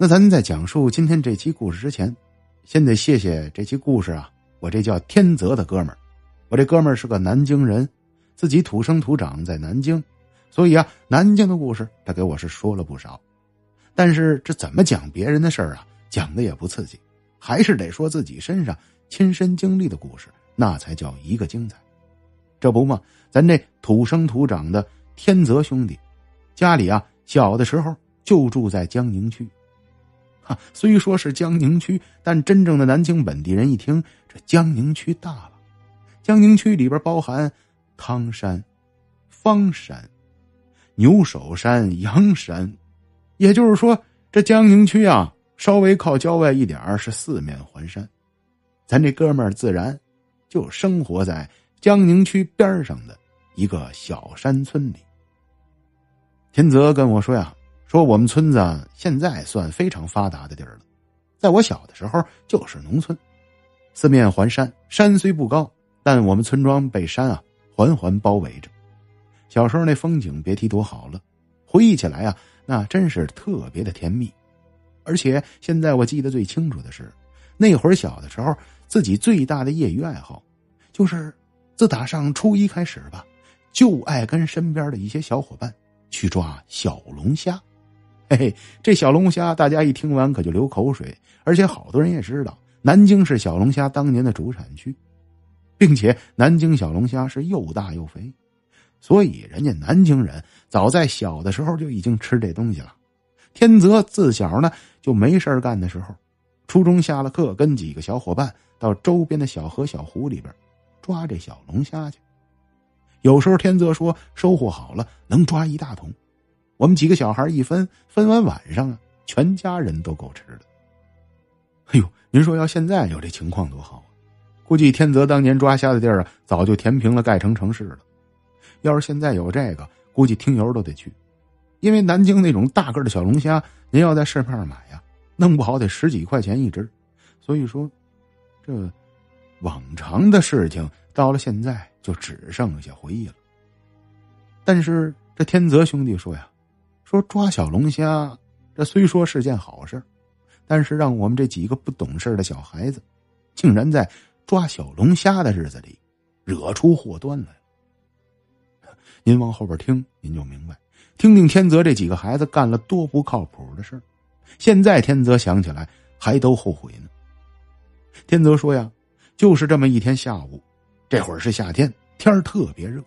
那咱在讲述今天这期故事之前，先得谢谢这期故事啊，我这叫天泽的哥们儿。我这哥们儿是个南京人，自己土生土长在南京，所以啊，南京的故事他给我是说了不少。但是这怎么讲别人的事儿啊，讲的也不刺激，还是得说自己身上亲身经历的故事，那才叫一个精彩。这不嘛，咱这土生土长的天泽兄弟，家里啊小的时候就住在江宁区。啊，虽说是江宁区，但真正的南京本地人一听，这江宁区大了。江宁区里边包含汤山、方山、牛首山、阳山，也就是说，这江宁区啊，稍微靠郊外一点是四面环山。咱这哥们儿自然就生活在江宁区边上的一个小山村里。天泽跟我说呀，说我们村子现在算非常发达的地儿了，在我小的时候就是农村，四面环山，山虽不高。但我们村庄被山啊环环包围着，小时候那风景别提多好了，回忆起来啊，那真是特别的甜蜜。而且现在我记得最清楚的是，那会儿小的时候，自己最大的业余爱好，就是自打上初一开始吧，就爱跟身边的一些小伙伴去抓小龙虾。嘿 嘿，这小龙虾大家一听完可就流口水，而且好多人也知道，南京是小龙虾当年的主产区。并且南京小龙虾是又大又肥，所以人家南京人早在小的时候就已经吃这东西了。天泽自小呢就没事干的时候，初中下了课跟几个小伙伴到周边的小河小湖里边抓这小龙虾去。有时候天泽说收获好了能抓一大桶，我们几个小孩一分分完晚上啊，全家人都够吃的。哎呦，您说要现在有这情况多好啊！估计天泽当年抓虾的地儿啊，早就填平了，盖成城市了。要是现在有这个，估计听友都得去，因为南京那种大个的小龙虾，您要在市面上买呀，弄不好得十几块钱一只。所以说，这往常的事情到了现在就只剩下回忆了。但是这天泽兄弟说呀，说抓小龙虾，这虽说是件好事，但是让我们这几个不懂事的小孩子，竟然在。抓小龙虾的日子里，惹出祸端来。您往后边听，您就明白。听听天泽这几个孩子干了多不靠谱的事现在天泽想起来还都后悔呢。天泽说呀，就是这么一天下午，这会儿是夏天，天特别热。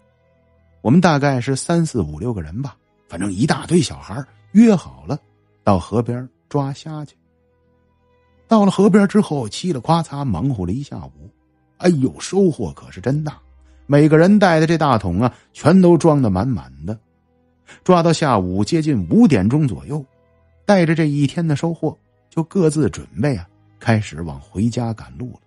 我们大概是三四五六个人吧，反正一大堆小孩约好了到河边抓虾去。到了河边之后，嘁了夸嚓忙活了一下午，哎呦，收获可是真大！每个人带的这大桶啊，全都装的满满的。抓到下午接近五点钟左右，带着这一天的收获，就各自准备啊，开始往回家赶路了。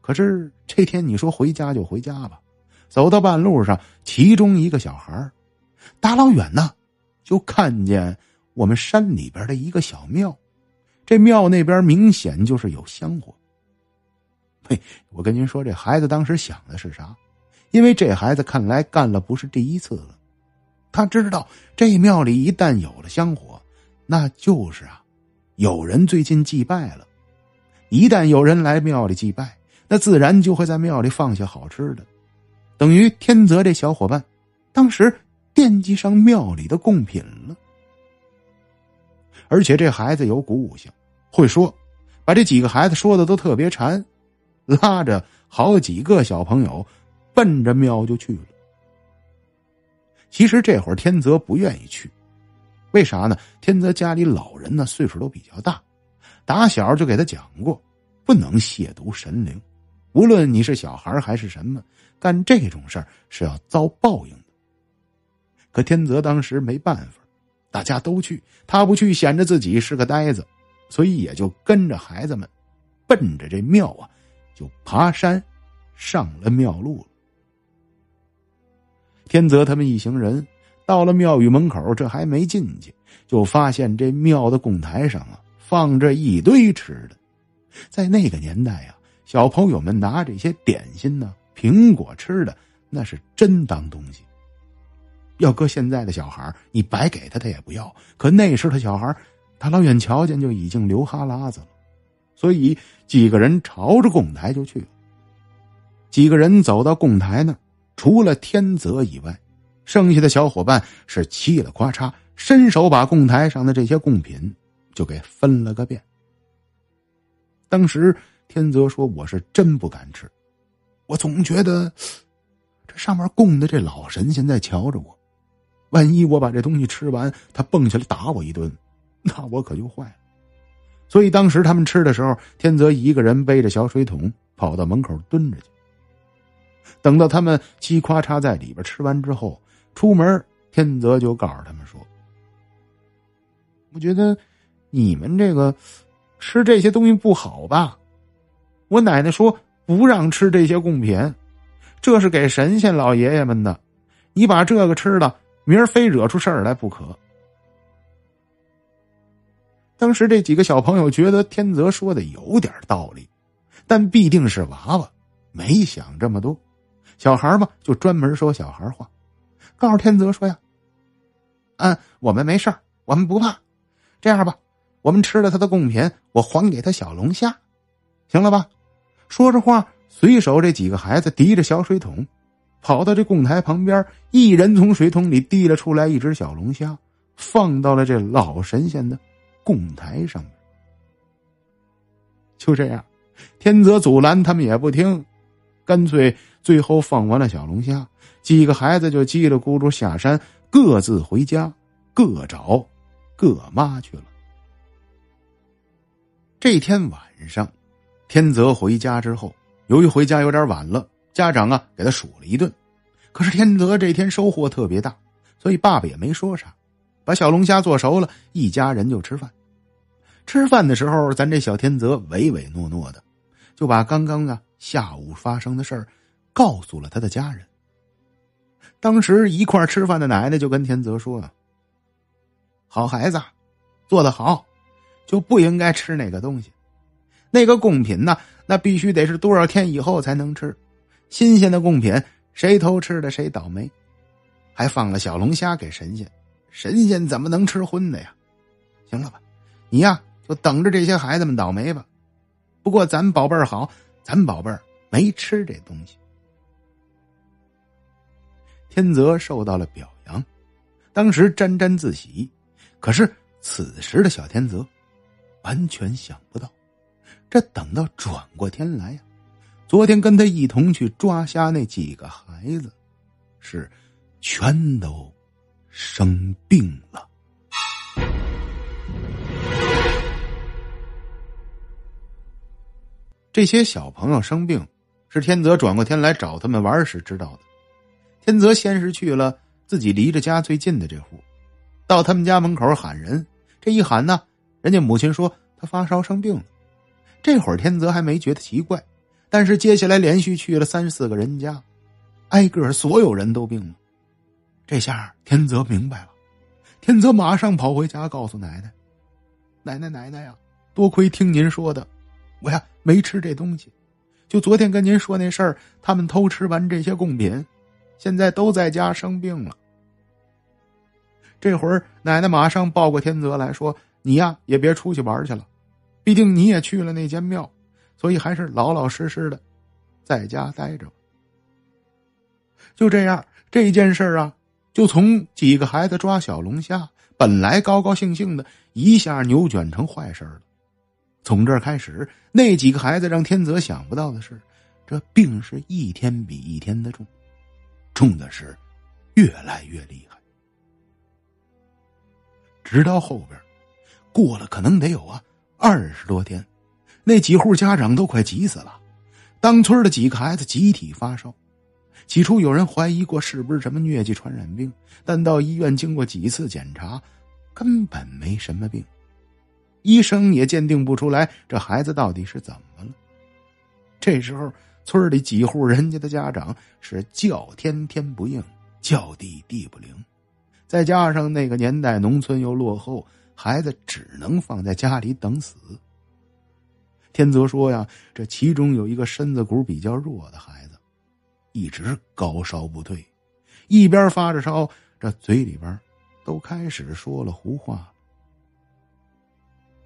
可是这天你说回家就回家吧，走到半路上，其中一个小孩大老远呢，就看见我们山里边的一个小庙。这庙那边明显就是有香火。嘿，我跟您说，这孩子当时想的是啥？因为这孩子看来干了不是第一次了，他知道这庙里一旦有了香火，那就是啊，有人最近祭拜了。一旦有人来庙里祭拜，那自然就会在庙里放下好吃的，等于天泽这小伙伴当时惦记上庙里的贡品了。而且这孩子有鼓舞性，会说，把这几个孩子说的都特别馋，拉着好几个小朋友，奔着庙就去了。其实这会儿天泽不愿意去，为啥呢？天泽家里老人呢岁数都比较大，打小就给他讲过，不能亵渎神灵，无论你是小孩还是什么，干这种事儿是要遭报应。可天泽当时没办法。大家都去，他不去显着自己是个呆子，所以也就跟着孩子们，奔着这庙啊，就爬山，上了庙路了。天泽他们一行人到了庙宇门口，这还没进去，就发现这庙的供台上啊，放着一堆吃的。在那个年代啊，小朋友们拿这些点心呢、苹果吃的，那是真当东西。要搁现在的小孩你白给他他也不要。可那时的小孩大老远瞧见就已经流哈喇子了，所以几个人朝着供台就去了。几个人走到供台那儿，除了天泽以外，剩下的小伙伴是嘁了咔嚓，伸手把供台上的这些贡品就给分了个遍。当时天泽说：“我是真不敢吃，我总觉得这上面供的这老神仙在瞧着我，万一我把这东西吃完，他蹦起来打我一顿。”那我可就坏了，所以当时他们吃的时候，天泽一个人背着小水桶跑到门口蹲着去。等到他们叽夸嚓在里边吃完之后，出门，天泽就告诉他们说：“我觉得你们这个吃这些东西不好吧？我奶奶说不让吃这些贡品，这是给神仙老爷爷们的，你把这个吃了，明儿非惹出事儿来不可。”当时这几个小朋友觉得天泽说的有点道理，但必定是娃娃，没想这么多。小孩嘛，就专门说小孩话，告诉天泽说呀：“嗯，我们没事我们不怕。这样吧，我们吃了他的贡品，我还给他小龙虾，行了吧？”说着话，随手这几个孩子提着小水桶，跑到这供台旁边，一人从水桶里提了出来一只小龙虾，放到了这老神仙的。供台上面，就这样，天泽阻拦他们也不听，干脆最后放完了小龙虾，几个孩子就叽里咕噜下山，各自回家，各找各妈去了。这天晚上，天泽回家之后，由于回家有点晚了，家长啊给他数了一顿。可是天泽这天收获特别大，所以爸爸也没说啥。把小龙虾做熟了，一家人就吃饭。吃饭的时候，咱这小天泽唯唯诺诺的，就把刚刚啊下午发生的事儿告诉了他的家人。当时一块吃饭的奶奶就跟天泽说：“好孩子，做得好，就不应该吃那个东西。那个贡品呢，那必须得是多少天以后才能吃。新鲜的贡品，谁偷吃的谁倒霉。还放了小龙虾给神仙。”神仙怎么能吃荤的呀？行了吧，你呀就等着这些孩子们倒霉吧。不过咱宝贝儿好，咱宝贝儿没吃这东西。天泽受到了表扬，当时沾沾自喜。可是此时的小天泽完全想不到，这等到转过天来呀，昨天跟他一同去抓虾那几个孩子，是全都。生病了。这些小朋友生病，是天泽转过天来找他们玩时知道的。天泽先是去了自己离着家最近的这户，到他们家门口喊人。这一喊呢，人家母亲说他发烧生病了。这会儿天泽还没觉得奇怪，但是接下来连续去了三四个人家，挨个所有人都病了。这下天泽明白了，天泽马上跑回家告诉奶奶：“奶奶奶奶呀，多亏听您说的，我呀没吃这东西。就昨天跟您说那事儿，他们偷吃完这些贡品，现在都在家生病了。”这会儿奶奶马上抱过天泽来说：“你呀也别出去玩去了，毕竟你也去了那间庙，所以还是老老实实的在家待着吧。”就这样，这件事啊。就从几个孩子抓小龙虾，本来高高兴兴的，一下扭转成坏事了。从这儿开始，那几个孩子让天泽想不到的是，这病是一天比一天的重，重的是越来越厉害。直到后边，过了可能得有啊二十多天，那几户家长都快急死了，当村的几个孩子集体发烧。起初有人怀疑过是不是什么疟疾传染病，但到医院经过几次检查，根本没什么病，医生也鉴定不出来这孩子到底是怎么了。这时候，村里几户人家的家长是叫天天不应，叫地地不灵，再加上那个年代农村又落后，孩子只能放在家里等死。天泽说呀，这其中有一个身子骨比较弱的孩子。一直高烧不退，一边发着烧，这嘴里边都开始说了胡话。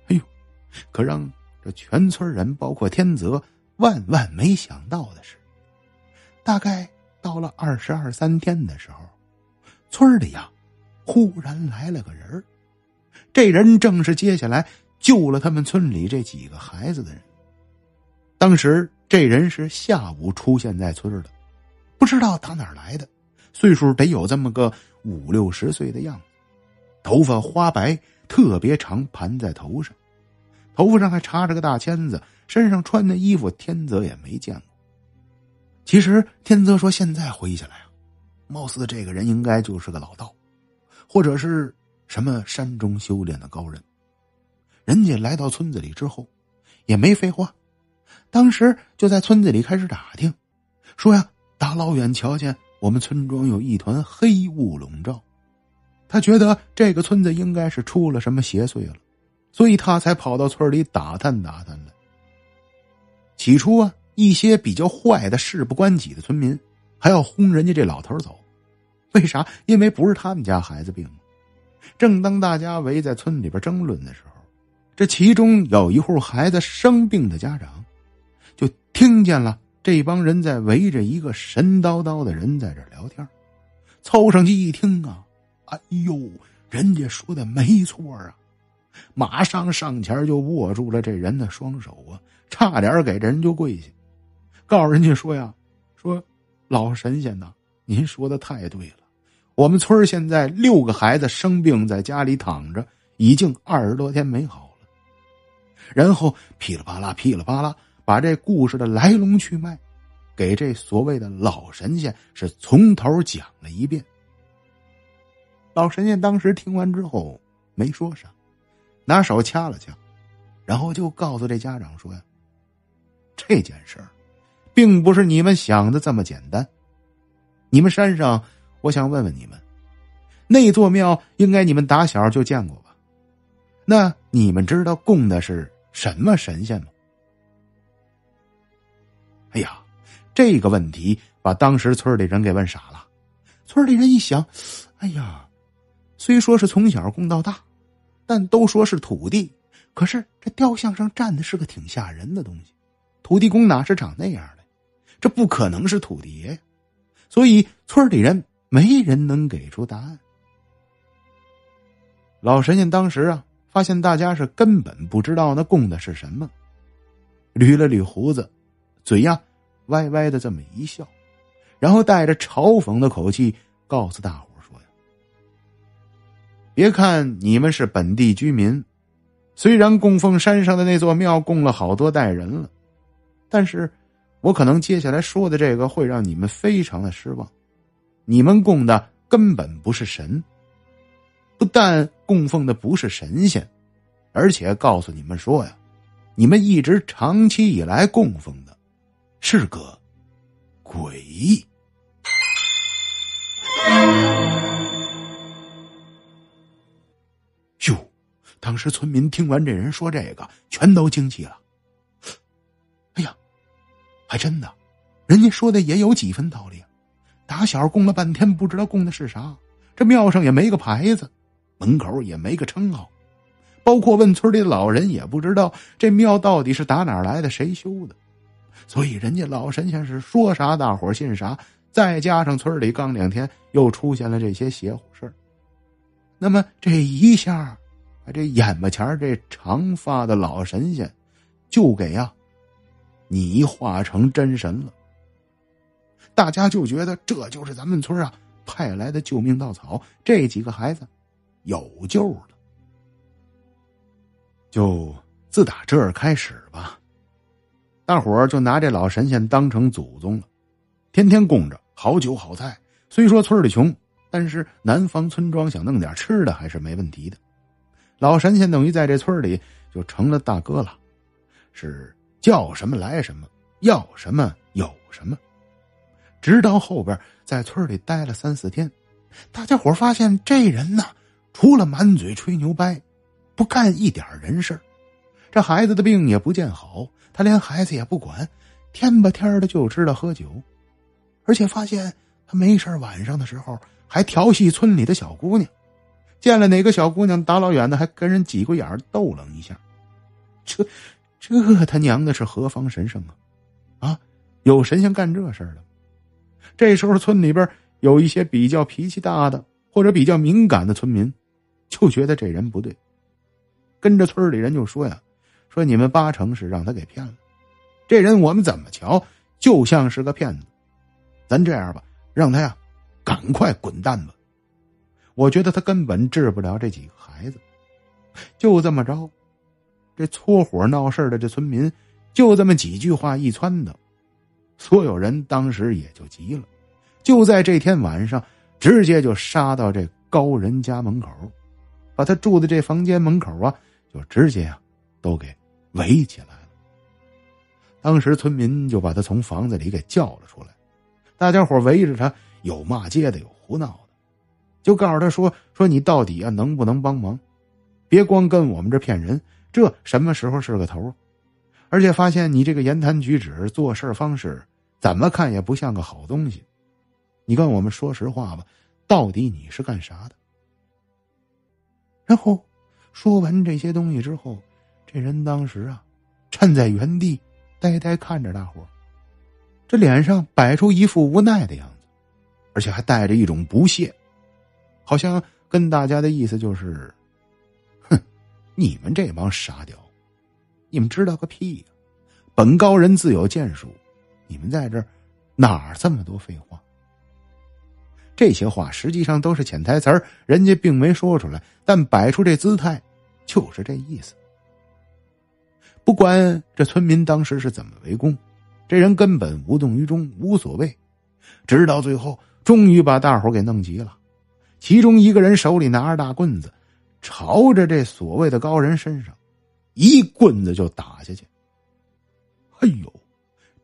哎呦可让这全村人，包括天泽，万万没想到的是，大概到了二十二三天的时候，村里呀，忽然来了个人这人正是接下来救了他们村里这几个孩子的人。当时这人是下午出现在村的，不知道打哪来的，岁数得有这么个五六十岁的样子，头发花白，特别长，盘在头上，头发上还插着个大签子，身上穿的衣服天泽也没见过。其实天泽说，现在回忆起来啊，貌似这个人应该就是个老道，或者是什么山中修炼的高人。人家来到村子里之后，也没废话。当时就在村子里开始打听，说呀，大老远瞧见我们村庄有一团黑雾笼罩，他觉得这个村子应该是出了什么邪祟了，所以他才跑到村里打探打探来。起初啊，一些比较坏的事不关己的村民还要轰人家这老头走，为啥？因为不是他们家孩子病了。正当大家围在村里边争论的时候，这其中有一户孩子生病的家长。就听见了这帮人在围着一个神叨叨的人在这聊天，凑上去一听啊，哎呦，人家说的没错啊，马上上前就握住了这人的双手啊，差点给人就跪下，告诉人家说呀，说老神仙呐，您说的太对了，我们村现在六个孩子生病在家里躺着，已经二十多天没好，然后噼里啪啦，噼里啪啦。把这故事的来龙去脉，给这所谓的老神仙是从头讲了一遍。老神仙当时听完之后没说啥，拿手掐了掐，然后就告诉这家长说呀：“这件事儿，并不是你们想的这么简单。你们山上，我想问问你们，那座庙应该你们打小就见过吧？那你们知道供的是什么神仙吗？”哎呀，这个问题把当时村里人给问傻了。村里人一想，哎呀，虽说是从小供到大，但都说是土地，可是这雕像上站的是个挺吓人的东西。土地公哪是长那样的？这不可能是土地爷。所以村里人没人能给出答案。老神仙当时啊，发现大家是根本不知道那供的是什么，捋了捋胡子。嘴呀，歪歪的这么一笑，然后带着嘲讽的口气告诉大伙说：“呀，别看你们是本地居民，虽然供奉山上的那座庙供了好多代人了，但是我可能接下来说的这个会让你们非常的失望。你们供的根本不是神，不但供奉的不是神仙，而且告诉你们说呀，你们一直长期以来供奉的。”是个鬼。哟，当时村民听完这人说这个，全都惊奇了。哎呀，还真的，人家说的也有几分道理。打小供了半天，不知道供的是啥，这庙上也没个牌子，门口也没个称号，包括问村里的老人也不知道这庙到底是打哪来的，谁修的。所以人家老神仙是说啥大伙信啥，再加上村里刚两天又出现了这些邪乎事那么这一下，这眼巴前这长发的老神仙就给呀你化成真神了。大家就觉得这就是咱们村啊派来的救命稻草，这几个孩子有救了。就自打这儿开始吧。大伙儿就拿这老神仙当成祖宗了，天天供着好酒好菜。虽说村里穷，但是南方村庄想弄点吃的还是没问题的。老神仙等于在这村里就成了大哥了，是叫什么来什么，要什么有什么。直到后边在村里待了三四天，大家伙发现这人呢，除了满嘴吹牛掰，不干一点人事这孩子的病也不见好。他连孩子也不管，天吧天的就知道喝酒，而且发现他没事晚上的时候还调戏村里的小姑娘，见了哪个小姑娘大老远的还跟人挤过眼逗楞一下，这这他娘的是何方神圣啊！啊，有神仙干这事儿了？这时候村里边有一些比较脾气大的或者比较敏感的村民，就觉得这人不对，跟着村里人就说呀：“说你们八成是让他给骗了，这人我们怎么瞧就像是个骗子。咱这样吧，让他呀赶快滚蛋吧。我觉得他根本治不了这几个孩子。”就这么着，这搓火闹事的这村民，就这么几句话一撺的，所有人当时也就急了，就在这天晚上，直接就杀到这高人家门口，把他住的这房间门口啊，就直接啊，都给围起来了。当时村民就把他从房子里给叫了出来，大家伙围着他，有骂街的，有胡闹的，就告诉他说：“说你到底啊，能不能帮忙？”别光跟我们这骗人，这什么时候是个头？而且发现你这个言谈举止、做事方式，怎么看也不像个好东西。你跟我们说实话吧，到底你是干啥的？然后说完这些东西之后，这人当时啊，站在原地，呆呆看着大伙这脸上摆出一副无奈的样子，而且还带着一种不屑，好像跟大家的意思就是。哼你们这帮傻屌，你们知道个屁呀！本高人自有建树，你们在这儿哪这么多废话？这些话实际上都是潜台词儿，人家并没说出来，但摆出这姿态就是这意思。不管这村民当时是怎么围攻，这人根本无动于衷，无所谓。直到最后，终于把大伙给弄急了，其中一个人手里拿着大棍子。朝着这所谓的高人身上，一棍子就打下去。哎呦，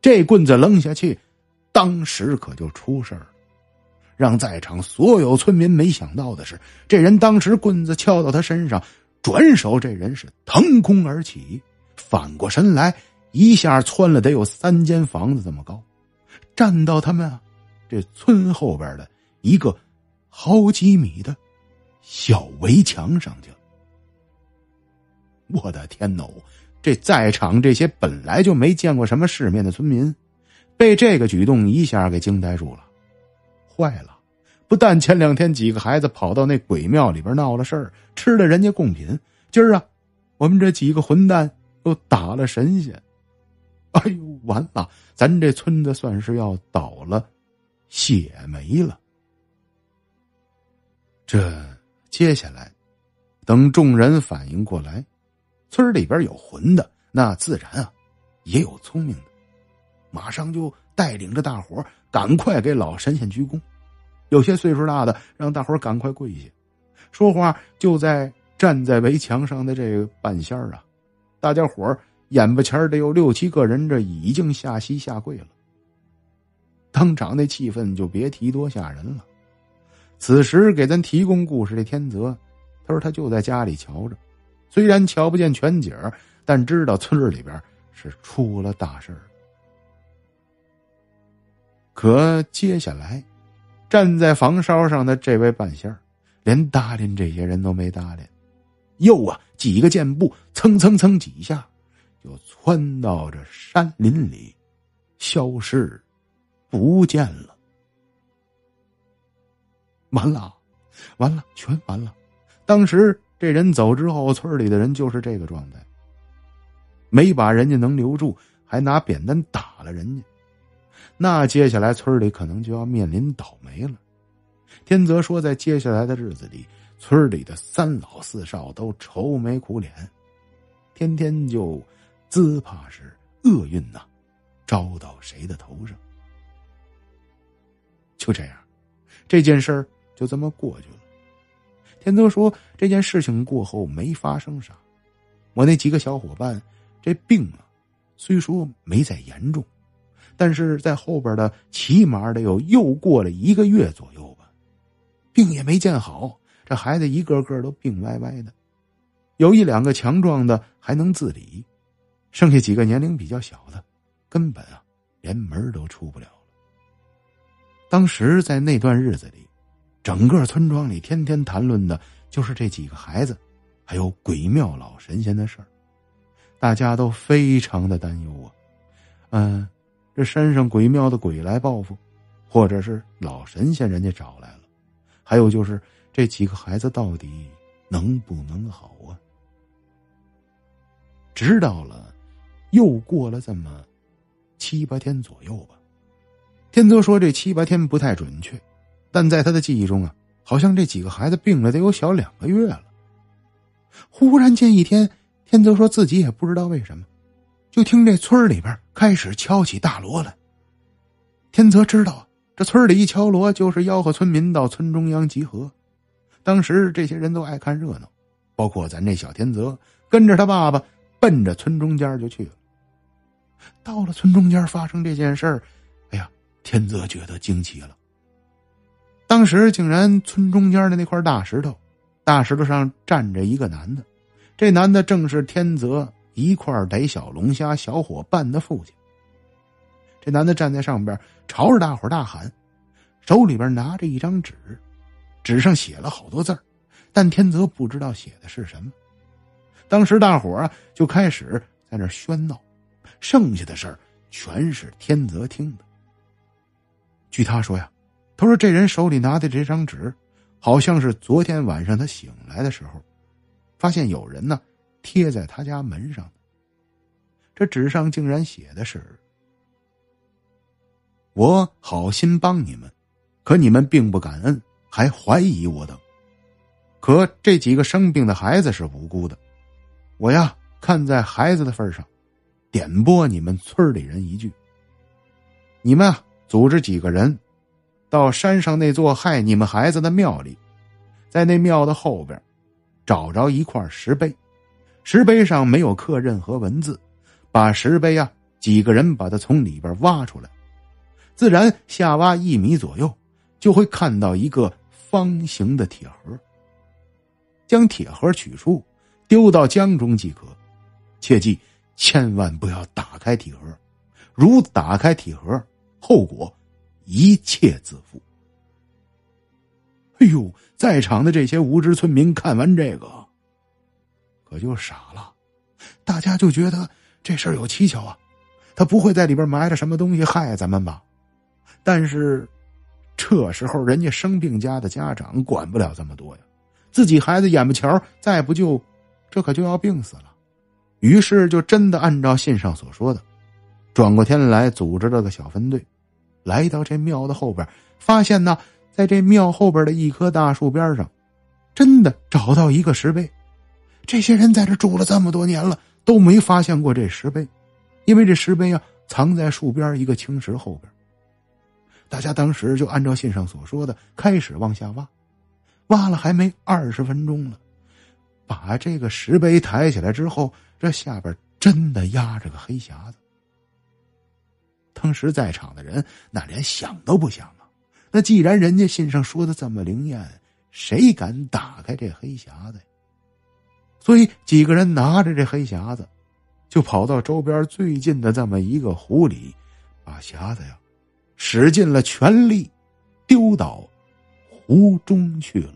这棍子扔下去，当时可就出事了。让在场所有村民没想到的是，这人当时棍子敲到他身上，转手这人是腾空而起，反过身来，一下窜了得有三间房子这么高，站到他们啊这村后边的一个好几米的。小围墙上去了！我的天呐，这在场这些本来就没见过什么世面的村民，被这个举动一下给惊呆住了。坏了！不但前两天几个孩子跑到那鬼庙里边闹了事儿，吃了人家贡品，今儿啊，我们这几个混蛋又打了神仙。哎呦，完了！咱这村子算是要倒了，血霉了。这。接下来，等众人反应过来，村里边有混的，那自然啊，也有聪明的，马上就带领着大伙赶快给老神仙鞠躬。有些岁数大的，让大伙赶快跪下。说话就在站在围墙上的这个半仙儿啊，大家伙眼巴前得有六七个人，这已经下膝下跪了。当场那气氛就别提多吓人了。此时给咱提供故事的天泽，他说他就在家里瞧着，虽然瞧不见全景但知道村里边是出了大事可接下来，站在房梢上的这位半仙儿，连搭理这些人都没搭理，又啊几个箭步，蹭蹭蹭几下，就窜到这山林里，消失不见了。完了，完了，全完了！当时这人走之后，村里的人就是这个状态，没把人家能留住，还拿扁担打了人家。那接下来村里可能就要面临倒霉了。天泽说，在接下来的日子里，村里的三老四少都愁眉苦脸，天天就自怕是厄运呐，招到谁的头上。就这样，这件事儿。就这么过去了。天泽说：“这件事情过后没发生啥，我那几个小伙伴这病啊，虽说没再严重，但是在后边的起码得有又过了一个月左右吧，病也没见好。这孩子一个个都病歪歪的，有一两个强壮的还能自理，剩下几个年龄比较小的，根本啊连门都出不了。当时在那段日子里。”整个村庄里天天谈论的就是这几个孩子，还有鬼庙老神仙的事儿。大家都非常的担忧啊。嗯，这山上鬼庙的鬼来报复，或者是老神仙人家找来了，还有就是这几个孩子到底能不能好啊？知道了，又过了这么七八天左右吧。天泽说这七八天不太准确，但在他的记忆中啊，好像这几个孩子病了得有小两个月了。忽然间一天，天泽说自己也不知道为什么，就听这村里边开始敲起大锣来。天泽知道，这村里一敲锣就是吆喝村民到村中央集合。当时这些人都爱看热闹，包括咱这小天泽，跟着他爸爸奔着村中间就去了。到了村中间，发生这件事儿，哎呀，天泽觉得惊奇了。当时竟然村中间的那块大石头。大石头上站着一个男的，这男的正是天泽一块逮小龙虾小伙伴的父亲。这男的站在上边，朝着大伙大喊，手里边拿着一张纸，纸上写了好多字但天泽不知道写的是什么。当时大伙啊就开始在那喧闹，剩下的事儿全是天泽听的。据他说呀，他说这人手里拿的这张纸。好像是昨天晚上他醒来的时候，发现有人呢贴在他家门上。这纸上竟然写的是：“我好心帮你们，可你们并不感恩，还怀疑我等。可这几个生病的孩子是无辜的，我呀看在孩子的份上，点拨你们村里人一句：你们啊组织几个人。”到山上那座害你们孩子的庙里，在那庙的后边，找着一块石碑，石碑上没有刻任何文字，把石碑啊几个人把它从里边挖出来，自然下挖一米左右，就会看到一个方形的铁盒。将铁盒取出，丢到江中即可，切记千万不要打开铁盒，如打开铁盒，后果。一切自负。哎呦，在场的这些无知村民看完这个，可就傻了。大家就觉得这事儿有蹊跷啊，他不会在里边埋着什么东西害咱们吧？但是，这时候人家生病家的家长管不了这么多呀，自己孩子眼巴瞧，再不救，这可就要病死了。于是就真的按照信上所说的，转过天来组织了个小分队。来到这庙的后边，发现呢，在这庙后边的一棵大树边上，真的找到一个石碑。这些人在这住了这么多年了，都没发现过这石碑，因为这石碑啊藏在树边一个青石后边。大家当时就按照信上所说的，开始往下挖，挖了还没二十分钟了，把这个石碑抬起来之后，这下边真的压着个黑匣子。当时在场的人那连想都不想啊！那既然人家信上说的这么灵验，谁敢打开这黑匣子呀？所以几个人拿着这黑匣子，就跑到周边最近的这么一个湖里，把匣子呀使尽了全力丢到湖中去了。